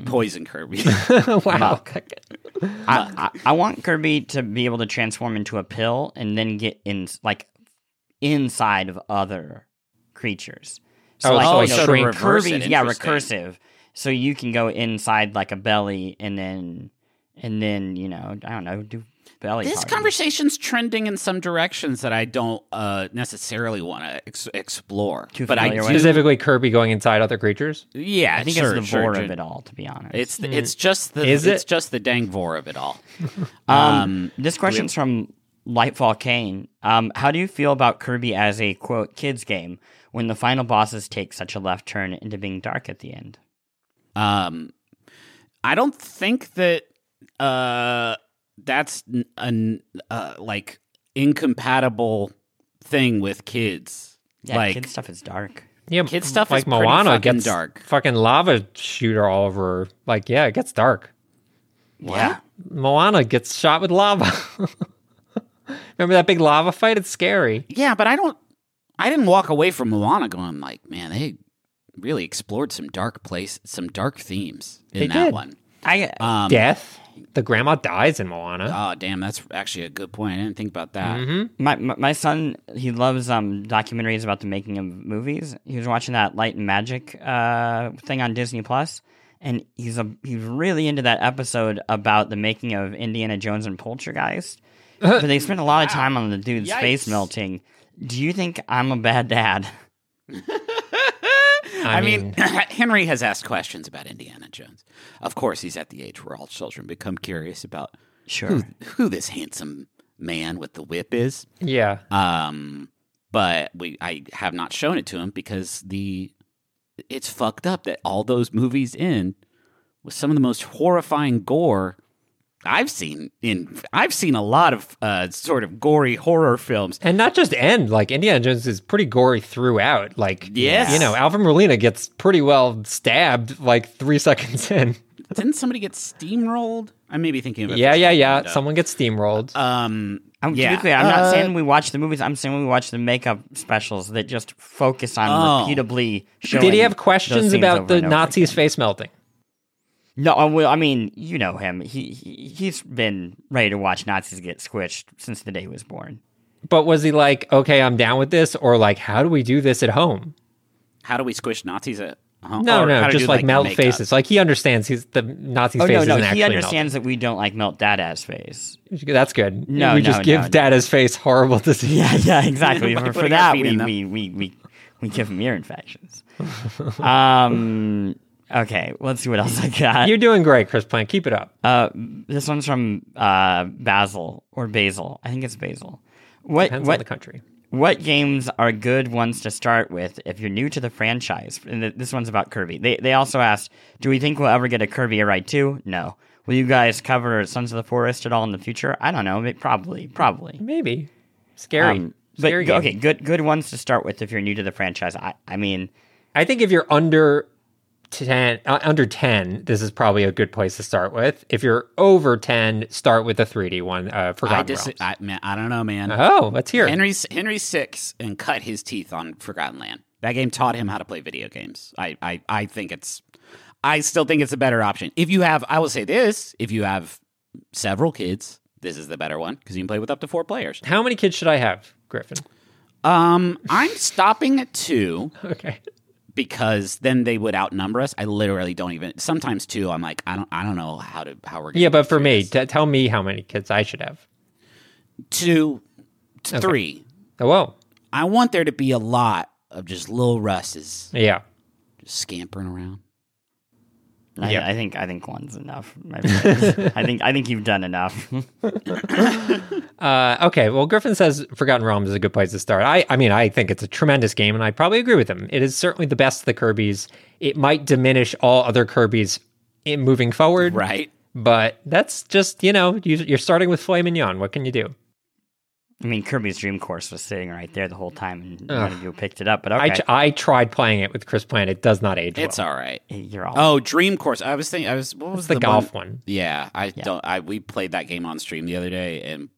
poison Kirby? [LAUGHS] [LAUGHS] wow. I, I I want Kirby to be able to transform into a pill and then get in like inside of other creatures. Oh, so like you know, shrink- reverse it, yeah, recursive. So you can go inside like a belly and then and then you know I don't know do belly. this party. conversation's trending in some directions that I don't uh, necessarily want to ex- explore. Too but I familiar do. Specifically, Kirby going inside other creatures. yeah, I think sure, it's the sure, vor sure. of it all. To be honest, It's the, it's just the Is it's it? just the dang vore of it all. [LAUGHS] Um, Um, this question's from Lightfall Kane. Um, how do you feel about Kirby as a quote kids game when the final bosses take such a left turn into being dark at the end? Um, I don't think that uh, that's n- an uh, like incompatible thing with kids. Yeah, like kid stuff is dark. Yeah, Kid stuff like is pretty Moana fucking gets dark. fucking lava shooter all over. her. Like, yeah, it gets dark. yeah, Moana gets shot with lava. [LAUGHS] Remember that big lava fight? It's scary. yeah, but I don't. I didn't walk away from Moana going like, man, they really explored some dark place, some dark themes in They that did. one. I Um, Death. The grandma dies in Moana. Oh, damn, that's actually a good point. I didn't think about that. Mm-hmm. my, my my son he loves um documentaries about the making of movies. He was watching that Light and Magic uh thing on Disney Plus, and he's a he's really into that episode about the making of Indiana Jones and Poltergeist. [LAUGHS] but they spent a lot of time on the dude's face melting. Do you think I'm a bad dad? [LAUGHS] I, mean, [LAUGHS] Henry has asked questions about Indiana Jones. Of course, he's at the age where all children become curious about Sure. who, who this handsome man with the whip is. yeah. Um, but we, I have not shown it to him because the it's fucked up that all those movies end with some of the most horrifying gore I've seen in. I've seen a lot of uh, sort of gory horror films. And not just end, like Indiana Jones is pretty gory throughout. Like, Yes. you know, Alfred Molina gets pretty well stabbed like three [LAUGHS] seconds in. Didn't somebody get steamrolled? I may be thinking of it. yeah, yeah, yeah. window. Someone gets steamrolled. Um, I'm, yeah. To be clear, I'm Uh, not saying we watch the movies. I'm saying we watch the makeup specials that just focus on Oh. repeatedly showing. Did he have questions about the Nazis' again. face melting? No, I mean, you know him. He, he he's been ready to watch Nazis get squished since the day he was born. But was he like, okay, I'm down with this? Or like, how do we do this at home? how do we squish Nazis at home? No, Or no, just do, like, melt makeup? faces. Like he understands he's the Nazi's Oh face no, no, isn't he actually understands that we don't like melt Dada's face. That's good. No, we no, just give no, no. Dada's face horrible disease. Yeah, yeah, [LAUGHS] exactly. By for, for that, we, we we we we give them ear infections. [LAUGHS] um, okay, let's see what else I got. You're doing great, Chris Plante. Keep it up. Uh, this one's from uh, Basil or Basil. I think it's Basil. What Depends on what the country. what games are good ones to start with if you're new to the franchise? And th- this one's about Kirby. They they also asked, do we think we'll ever get a Kirby Ride 2? No. Will you guys cover Sons of the Forest at all in the future? I don't know. Probably, probably. Maybe. Scary. Um, but Scary okay, good good ones to start with if you're new to the franchise. I I mean, I think if you're under 10 uh, under 10, this is probably a good place to start with. If you're over 10, start with the 3D one, uh, I, Forgotten dis- Realms. I, man, I don't know, man. Oh, let's hear. Henry's Henry's six and cut his teeth on Forgotten Land. That game taught him how to play video games. I, I, I think it's I still think it's a better option. If you have I will say this, if you have several kids, this is the better one because you can play with up to four players. How many kids should I have, Griffin? Um I'm stopping at two [LAUGHS] Okay. Because then they would outnumber us. I literally don't even sometimes too, I'm like, I don't I don't know how to how we're gonna Yeah, but for me, t- tell me how many kids I should have. two to Okay. three. Oh, whoa. I want there to be a lot of just little Russes Yeah. just scampering around. I, Yeah. I think I think one's enough. I think I think you've done enough. [LAUGHS] Uh, okay, well, Griffin says Forgotten Realms is a good place to start. I, I mean, I think it's a tremendous game, and I probably agree with him. It is certainly the best of the Kirby's. It might diminish all other Kirby's in moving forward, Right. but that's just, you know, you, you're starting with Flame Mignon. What can you do? I mean, Kirby's Dream Course was sitting right there the whole time, and Ugh. none of you picked it up. But I, okay, tr- I tried playing it with Chris Plante. It does not age It's well. all right. you're all. Oh, Dream Course. I was thinking. I was. What was It's the, the, golf one? one. Yeah, I Yeah. don't. I we played that game on stream the other day and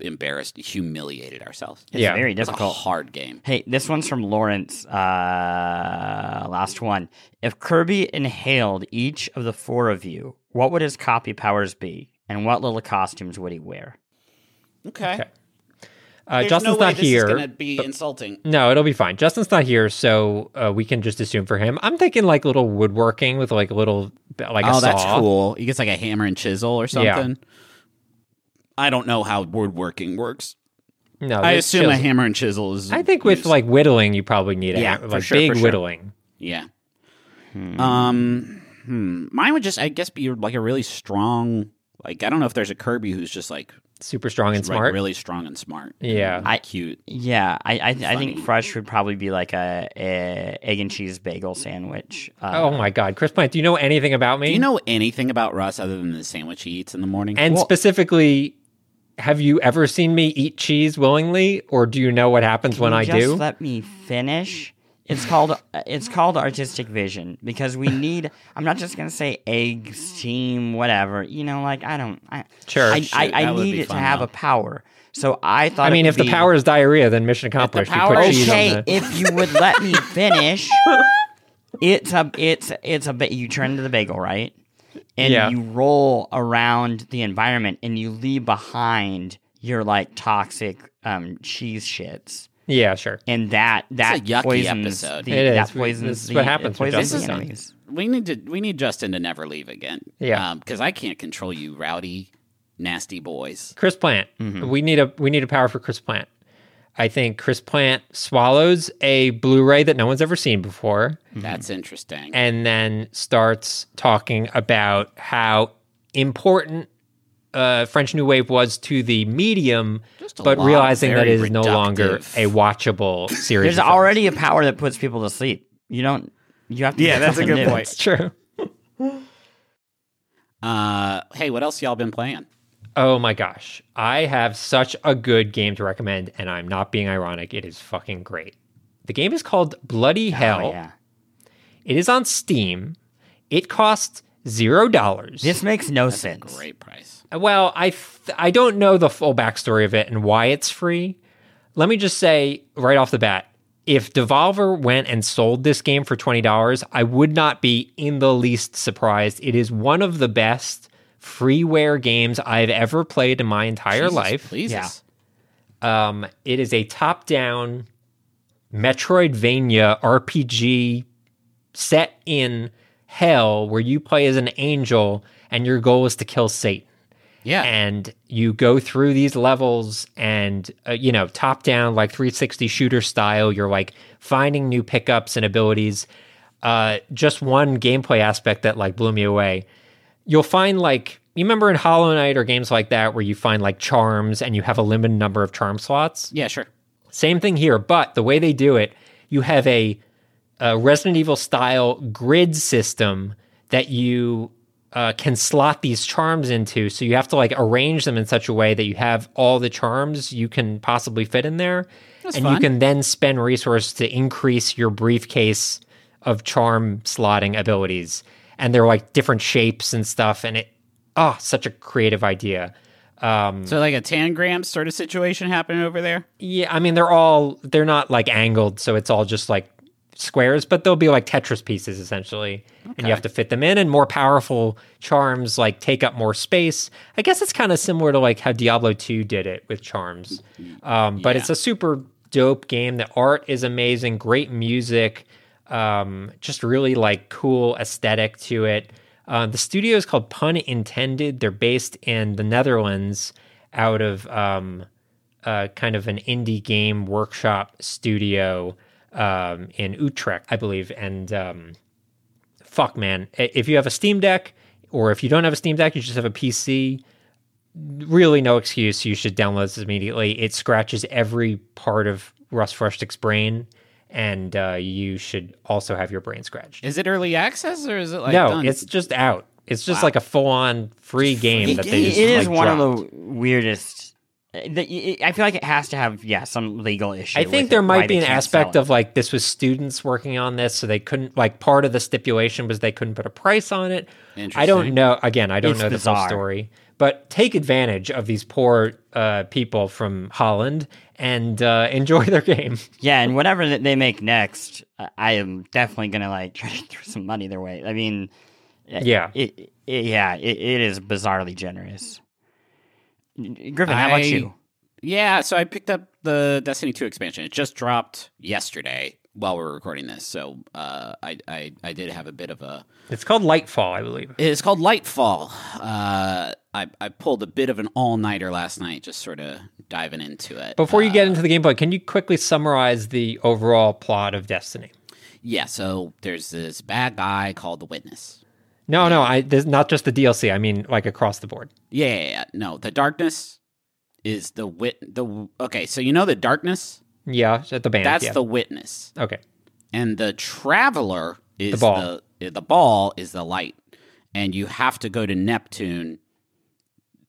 embarrassed, humiliated ourselves. it's yeah, very It's a difficult. hard game. Hey, this one's from Lawrence. Uh, last one. If Kirby inhaled each of the four of you, what would his copy powers be, and what little costumes would he wear? Okay. Okay. Uh, There's Justin's no way not this here. Is gonna be insulting. No, it'll be fine. Justin's not here, so uh, we can just assume for him. I'm thinking like little woodworking with like little, like a oh, saw. that's cool. He gets like a hammer and chisel or Yeah. something. I don't know how woodworking works. No, I it's assume a hammer and chisel is. I think with used. like whittling, you probably need a Yeah, ham- for like sure, big sure. whittling. Yeah. Um. Hmm. Mine would just, I guess, be like a really strong. Like I don't know if there's a Kirby who's just like Super strong and like, smart. really strong and smart. Yeah. I- cute. Yeah, I I, I think fresh would probably be like a, a egg and cheese bagel sandwich. Uh, oh my God, Chris Plante, do you know anything about me? Do you know anything about Russ other than the sandwich he eats in the morning? and Well- specifically, have you ever seen me eat cheese willingly, or do you know what happens when Can I just do? Let me finish. It's called it's called artistic vision because we need. I'm not just gonna say eggs, steam whatever. You know, like I don't. I, Sure. I, Shoot, I, I need it to fun, have though. a power. So I thought. I mean, if would the power is diarrhea, then mission accomplished. You power put is- cheese on Okay, the. if you would let me [LAUGHS] finish, it's a it's it's a bit. You turn into the bagel, right? And Yeah. you roll around the environment, and you leave behind your like toxic um, cheese shits, yeah, sure. and that that a yucky poisons episode. the It that is. poisons This is the what happens it when poisons Justin's the on. enemies. we need to. We need Justin to never leave again. Yeah. because I can't control you, rowdy, nasty boys. Chris Plante. Mm-hmm. We need a we need a power for Chris Plante. I think Chris Plante swallows a Blu-ray that no one's ever seen before, That's interesting. and then starts talking about how important uh, French New Wave was to the medium, but realizing that very it is no longer a watchable series. There's already a power that puts people to sleep. You don't. You have to. Yeah, that's a good new. point. It's true. [LAUGHS] Uh, hey, what else y'all been playing? Oh my gosh. I have such a good game to recommend, and I'm not being ironic. It is fucking great. The game is called Bloody Hell. Oh, yeah. It is on Steam. It costs zero dollars. This makes no That's a sense. great price. Well, I th- I don't know the full backstory of it and why it's free. Let me just say right off the bat, if Devolver went and sold this game for twenty dollars, I would not be in the least surprised. It is one of the best freeware games I've ever played in my entire Jesus, life. please. Yeah. Um, it is a top-down Metroidvania RPG set in hell where you play as an angel and your goal is to kill Satan. Yeah. And you go through these levels and, uh, you know, top down, like 360 shooter style. You're like finding new pickups and abilities. Uh, just one gameplay aspect that like blew me away. You'll find like, you remember in Hollow Knight or games like that where you find like charms and you have a limited number of charm slots? Yeah, sure. Same thing here, but the way they do it, you have a, a Resident Evil style grid system that you uh, can slot these charms into. So you have to like arrange them in such a way that you have all the charms you can possibly fit in there. That's and fun. you can then spend resources to increase your briefcase of charm slotting abilities. And they're like different shapes and stuff. And it, oh, such a creative idea. Um, So like a tangram sort of situation happening over there. yeah, I mean they're all they're not like angled, so it's all just like squares, but they'll be like Tetris pieces essentially, and you have to fit them in. And more powerful charms like take up more space. I guess it's kind of similar to like how Diablo two did it with charms, um, but it's a super dope game. The art is amazing, great music, um, just really like cool aesthetic to it. Uh, the studio is called Pun Intended. They're based in the Netherlands, out of um, uh, kind of an indie game workshop studio um, in Utrecht, I believe. And um, fuck, man, if you have a Steam Deck or if you don't have a Steam Deck, you just have a PC. Really, no excuse. You should download this immediately. It scratches every part of Russ Frushtick's brain, and uh, you should also have your brain scratched. Is it early access or is it like no, done? it's just out. It's just Wow. like a full-on free game free that they just is like, one dropped. of the weirdest. Uh, the- I feel like it has to have yeah some legal issue. I think there it, might be an aspect of like this was students working on this, so they couldn't like part of the stipulation was they couldn't put a price on it. I don't know. Again, I don't It's know the full story, but take advantage of these poor uh, people from Holland and uh, [LAUGHS] enjoy their game. yeah, and whatever that they make next, uh, I am definitely gonna like [LAUGHS] try to throw some money their way. I mean, uh, Yeah. it, it yeah, it, it is bizarrely generous. Griffin, how about you? Yeah, so I picked up the Destiny 2 expansion. It just dropped yesterday while we're recording this. So uh, I, I I did have a bit of a It's called Lightfall, I believe. It's called Lightfall. Uh, I, I pulled a bit of an all nighter last night, just sort of diving into it. Before you Uh, get into the gameplay, can you quickly summarize the overall plot of Destiny? yeah, so there's this bad guy called the Witness. No, no, I there's not just the DLC. I mean, like across the board. Yeah, yeah, yeah. no, the darkness is the wit. The okay, so you know the darkness. Yeah, at the band. That's yeah. the witness, okay. and the traveler is The ball. The, the ball is the light, and you have to go to Neptune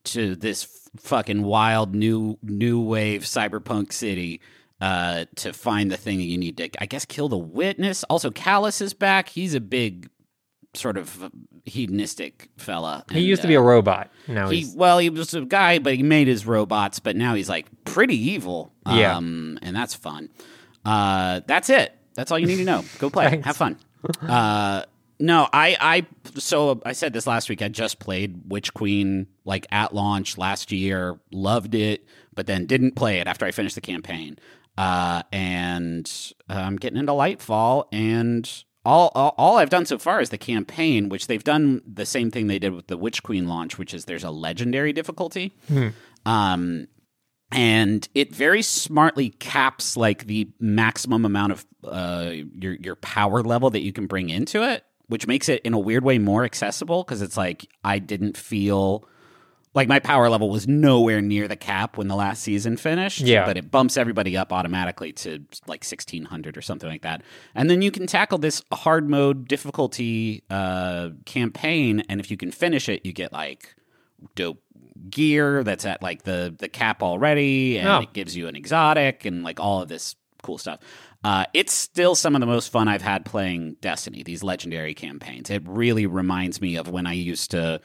to this f- fucking wild new new wave cyberpunk city uh, to find the thing that you need to, I guess, kill the witness. Also, Calus is back. He's a big sort of hedonistic fella. He used to be a robot. Now He he's well, he was a guy, but he made his robots. But now he's like pretty evil. Yeah. um, and that's fun. Uh, that's it. That's all you need to know. Go play. [LAUGHS] Have fun. Uh, no, I, I, so I said this last week. I just played Witch Queen like at launch last year. Loved it, but then didn't play it after I finished the campaign. Uh, and uh, I'm getting into Lightfall, and all, all all I've done so far is the campaign, which they've done the same thing they did with the Witch Queen launch, which is there's a legendary difficulty. Um, and it very smartly caps like the maximum amount of uh, your your power level that you can bring into it, which makes it in a weird way more accessible because it's like I didn't feel like my power level was nowhere near the cap when the last season finished. Yeah. but it bumps everybody up automatically to like sixteen hundred or something like that, and then you can tackle this hard mode difficulty uh, campaign, and if you can finish it, you get like dope gear that's at like the the cap already and Oh. it gives you an exotic and like all of this cool stuff uh, it's still some of the most fun I've had playing Destiny, these legendary campaigns. It really reminds me of when I used to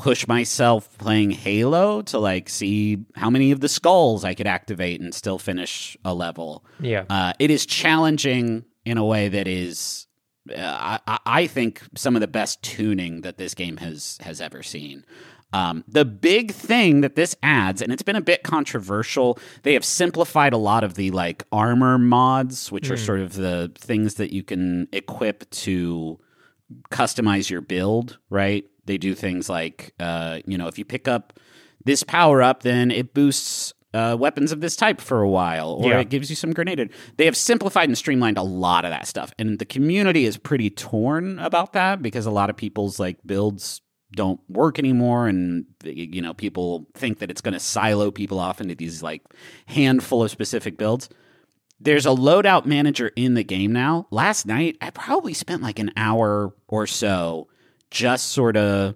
push myself playing Halo to like see how many of the skulls I could activate and still finish a level. yeah. Uh, it is challenging in a way that is, uh, I, I- think, some of the best tuning that this game has has ever seen. Um, the big thing that this adds, and it's been a bit controversial, they have simplified a lot of the like armor mods, which are sort of the things that you can equip to customize your build, right? They do things like, uh, you know, if you pick up this power up, then it boosts uh, weapons of this type for a while, or Yeah. it gives you some grenaded. They have simplified and streamlined a lot of that stuff, and the community is pretty torn about that because a lot of people's like builds don't work anymore, and you know people think that it's going to silo people off into these like handful of specific builds. There's a loadout manager in the game now. Last night, I probably spent like an hour or so just sort of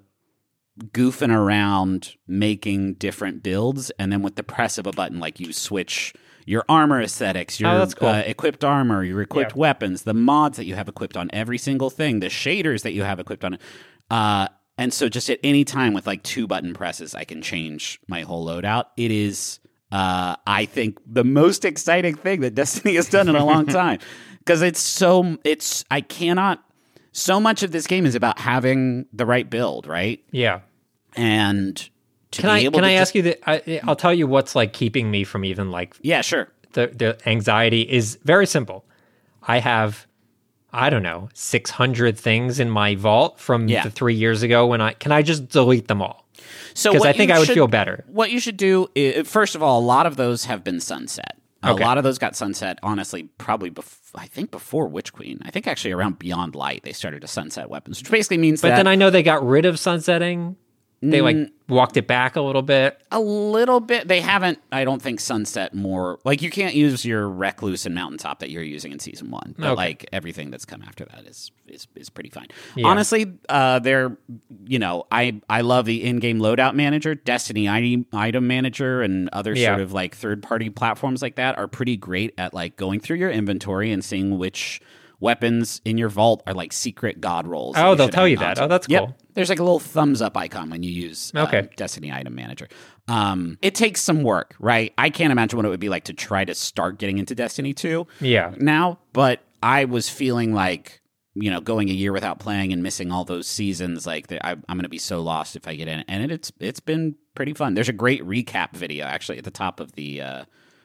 goofing around making different builds and then with the press of a button like you switch your armor aesthetics your Oh, cool. uh, equipped armor your equipped Yeah. weapons the mods that you have equipped on every single thing the shaders that you have equipped on it uh, and so just at any time with like two button presses i can change my whole loadout it is uh, i think the most exciting thing that destiny has done in a long [LAUGHS] time because it's so it's i cannot so much of this game is about having the right build right Yeah. and to Can be I can I just- ask you that? I, I'll tell you what's like keeping me from even like Yeah, sure. the the anxiety is very simple. I have I don't know, 600 things in my vault from Yeah. the 3 years ago when I can I just delete them all? So Because I think I would should- feel better. What you should do, is, first of all, a lot of those have been sunset. Okay. A lot of those got sunset, honestly, probably before, I think before Witch Queen. I think actually around Beyond Light they started to sunset weapons, which basically means But that then I know they got rid of sunsetting. They like Mm. walked it back a little bit. a little bit they haven't. I don't think sunset more like you can't use your Recluse and Mountaintop that you're using in season one, but Okay. like everything that's come after that is is is pretty fine. Yeah. Honestly, uh, they're you know I I love the in-game loadout manager, Destiny item item manager, and other Yeah. sort of like third-party platforms like that are pretty great at like going through your inventory and seeing which weapons in your vault are like secret god rolls. Oh, they'll tell you that. Oh, that's Yep. cool. There's like a little thumbs up icon when you use uh, Okay. Destiny Item Manager. Um, it takes some work, right? I can't imagine what it would be like to try to start getting into Destiny 2 Yeah. now, but I was feeling like, you know, going a year without playing and missing all those seasons, like I, I'm going to be so lost if I get in. And it, it's it's been pretty fun. There's a great recap video actually at the top of the uh,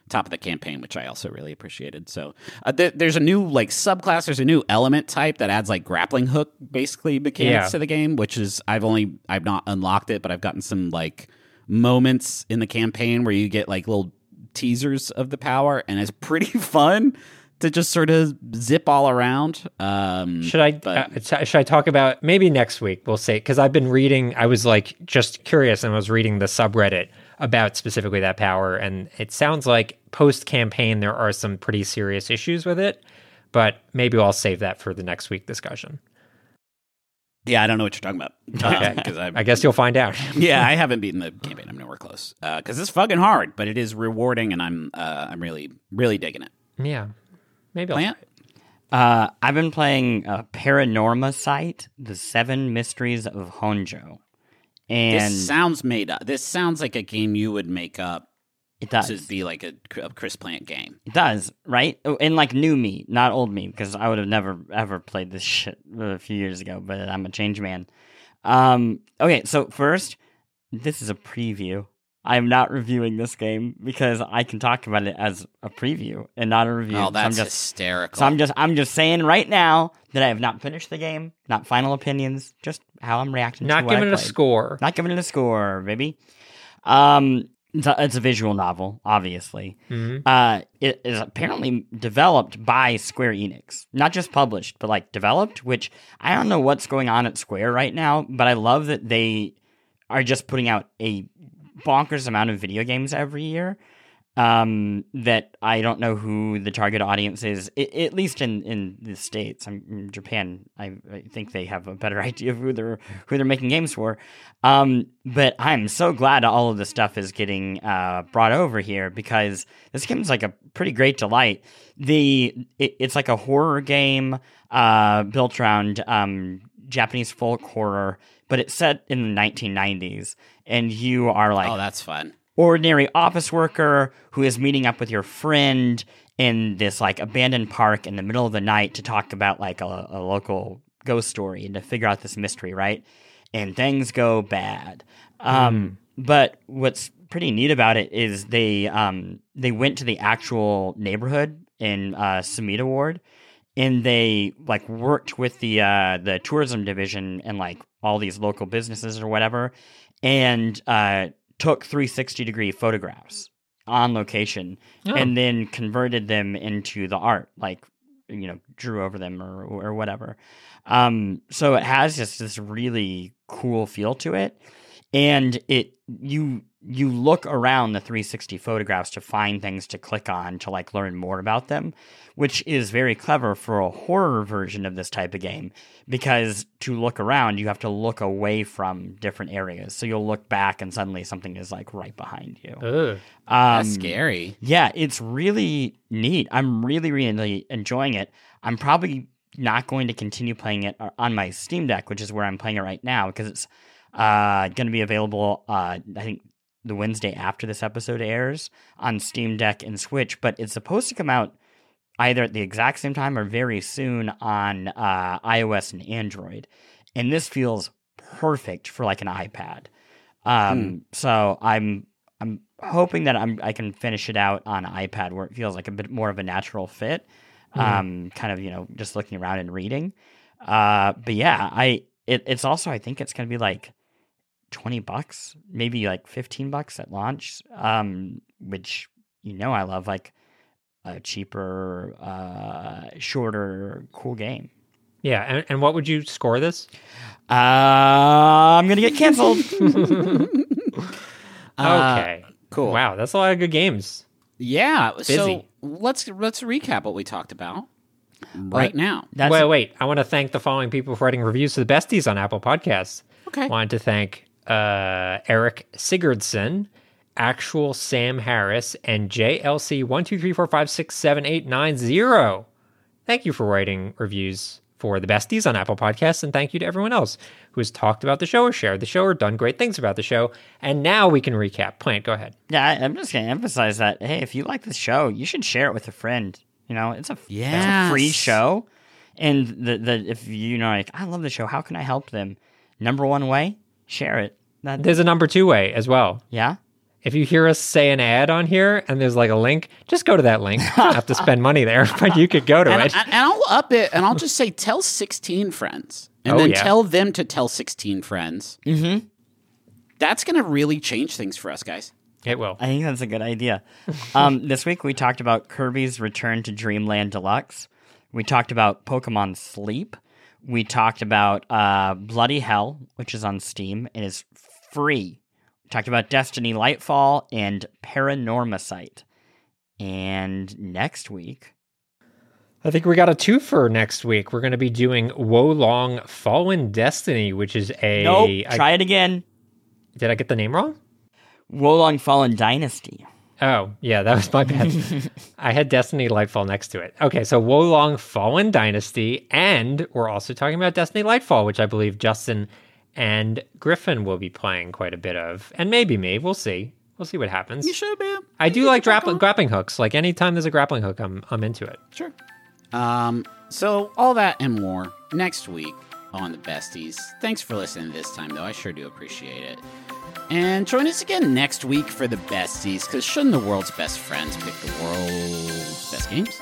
top of the campaign, which I also really appreciated. So uh, there, there's a new like subclass. There's a new element type that adds like grappling hook basically mechanics Yeah. to the game, which is I've only I've not unlocked it, but I've gotten some like moments in the campaign where you get like little teasers of the power, and it's pretty [LAUGHS] fun to just sort of zip all around. Um, Should I but- uh, should I talk about maybe next week? We'll say because I've been reading. I was like just curious and was reading the subreddit about specifically that power, and it sounds like post campaign there are some pretty serious issues with it. But maybe I'll save that for the next week discussion. yeah, I don't know what you're talking about Okay. because I, I guess you'll find out. [LAUGHS] yeah, I haven't beaten the campaign. I'm nowhere close because it's fucking hard, but it is rewarding, and I'm uh, I'm really really digging it. yeah, maybe I'll Plante? Uh, I've been playing uh, Paranormasight, The Seven Mysteries of Honjo. And this sounds made up. This sounds like a game you would make up it does. to be like a, a Chris Plante game. It does, right? Oh, And like new me, not old me, because I would have never ever played this [LAUGHS] shit a few years ago, but I'm a change man. Um, okay, so first, this is a preview. I'm not reviewing this game because I can talk about it as a preview and not a review. Oh, So I'm that's just hysterical. so I'm just I'm just saying right now that I have not finished the game, not final opinions, just how I'm reacting. not to giving it a score. Not giving it a score, baby. Um, it's a, it's a visual novel, obviously. Mhm. Uh, it is apparently developed by Square Enix, not just published, but like developed. Which I don't know what's going on at Square right now, but I love that they are just putting out a bonkers amount of video games every year. Um, that I don't know who the target audience is, at least in, in the states. I'm in Japan. I, I think they have a better [LAUGHS] idea of who they're who they're making games for. Um, but I'm so glad all of this stuff is getting uh, brought over here because this game's like a pretty great delight. The it, it's like a horror game uh, built around um, Japanese folk horror, but it's set in the 1990s, and you are like oh, that's fun. Ordinary office worker who is meeting up with your friend in this like abandoned park in the middle of the night to talk about like a, a local ghost story and to figure out this mystery, right? And things go bad. Um, But what's pretty neat about it is they um, they went to the actual neighborhood in uh, Sumida Ward and they like worked with the uh, the tourism division and like all these local businesses or whatever, and uh, took 360 degree photographs on location Oh. and then converted them into the art, like you know, drew over them or or whatever. Um, so it has just this really cool feel to it, and it you you look around the 360 photographs to find things to click on to like learn more about them, which is very clever for a horror version of this type of game because to look around you have to look away from different areas. So you'll look back and suddenly something is like right behind you. Ugh. Um, That's scary. yeah, it's really neat. I'm really, really enjoying it. I'm probably not going to continue playing it uh, on my Steam Deck, which is where I'm playing it right now, because it's uh, going to be available, uh, I think, the Wednesday after this episode airs on Steam Deck and Switch, but it's supposed to come out either at the exact same time or very soon on uh, iOS and Android. And this feels perfect for like an iPad. Um, So I'm I'm hoping that I'm I can finish it out on iPad where it feels like a bit more of a natural fit. Um, kind of you know just looking around and reading. Uh, but yeah, I it, it's also I think it's gonna be like twenty bucks, maybe like fifteen bucks at launch. Um, which you know I love like a cheaper, uh, shorter, cool game. Yeah, and, and what would you score this? Uh, I'm gonna get canceled. [LAUGHS] Uh, okay. Cool. Wow, that's a lot of good games. Yeah. So let's let's recap what we talked about right now. That's wait, wait. I want to thank the following people for writing reviews to the besties on Apple Podcasts. Okay. Wanted to thank uh, Eric Sigurdsson, Actual Sam Harris, and JLC one two three four five six seven eight nine zero. Thank you for writing reviews for the besties on Apple Podcasts, and thank you to everyone else who has talked about the show or shared the show or done great things about the show. And now we can recap. Plante, go ahead. Yeah, I- I'm just gonna emphasize that. Hey, if you like this show, you should share it with a friend. You know, it's a it's a free show, and the the if you know like I love the show, how can I help them? Number one way, share it. That There's a number two way as well. yeah. If you hear us say an ad on here and there's like a link, just go to that link. You don't have to spend money there, [LAUGHS] but you could go to And, it. and I'll up it and I'll just say tell 16 friends. And Oh, then yeah. tell them to tell 16 friends. Mm-hmm. That's going to really change things for us, guys. It will. I think that's a good idea. [LAUGHS] Um, this week we talked about Kirby's Return to Dream Land Deluxe. We talked about Pokemon Sleep. We talked about uh, Bloody Hell, which is on Steam and is free. We talked about Destiny Lightfall and Paranormasight. And next week, I think we got a two for next week. We're going to be doing Wo Long Fallen Destiny, which is a. nope, I- try it again. did I get the name wrong? Wo Long Fallen Dynasty. Oh, yeah, that was my bad. [LAUGHS] I had Destiny Lightfall next to it. Okay, so Wo Long Fallen Dynasty, and we're also talking about Destiny Lightfall, which I believe Justin and Griffin will be playing quite a bit of, and maybe me. We'll see. We'll see what happens. You should be. I do like grappling grappling hooks. Like anytime there's a grappling hook, I'm I'm into it. Sure. Um, so all that and more next week on the besties. Thanks for listening this time, though. I sure do appreciate it. And join us again next week for the besties, because shouldn't the world's best friends pick the world's best games?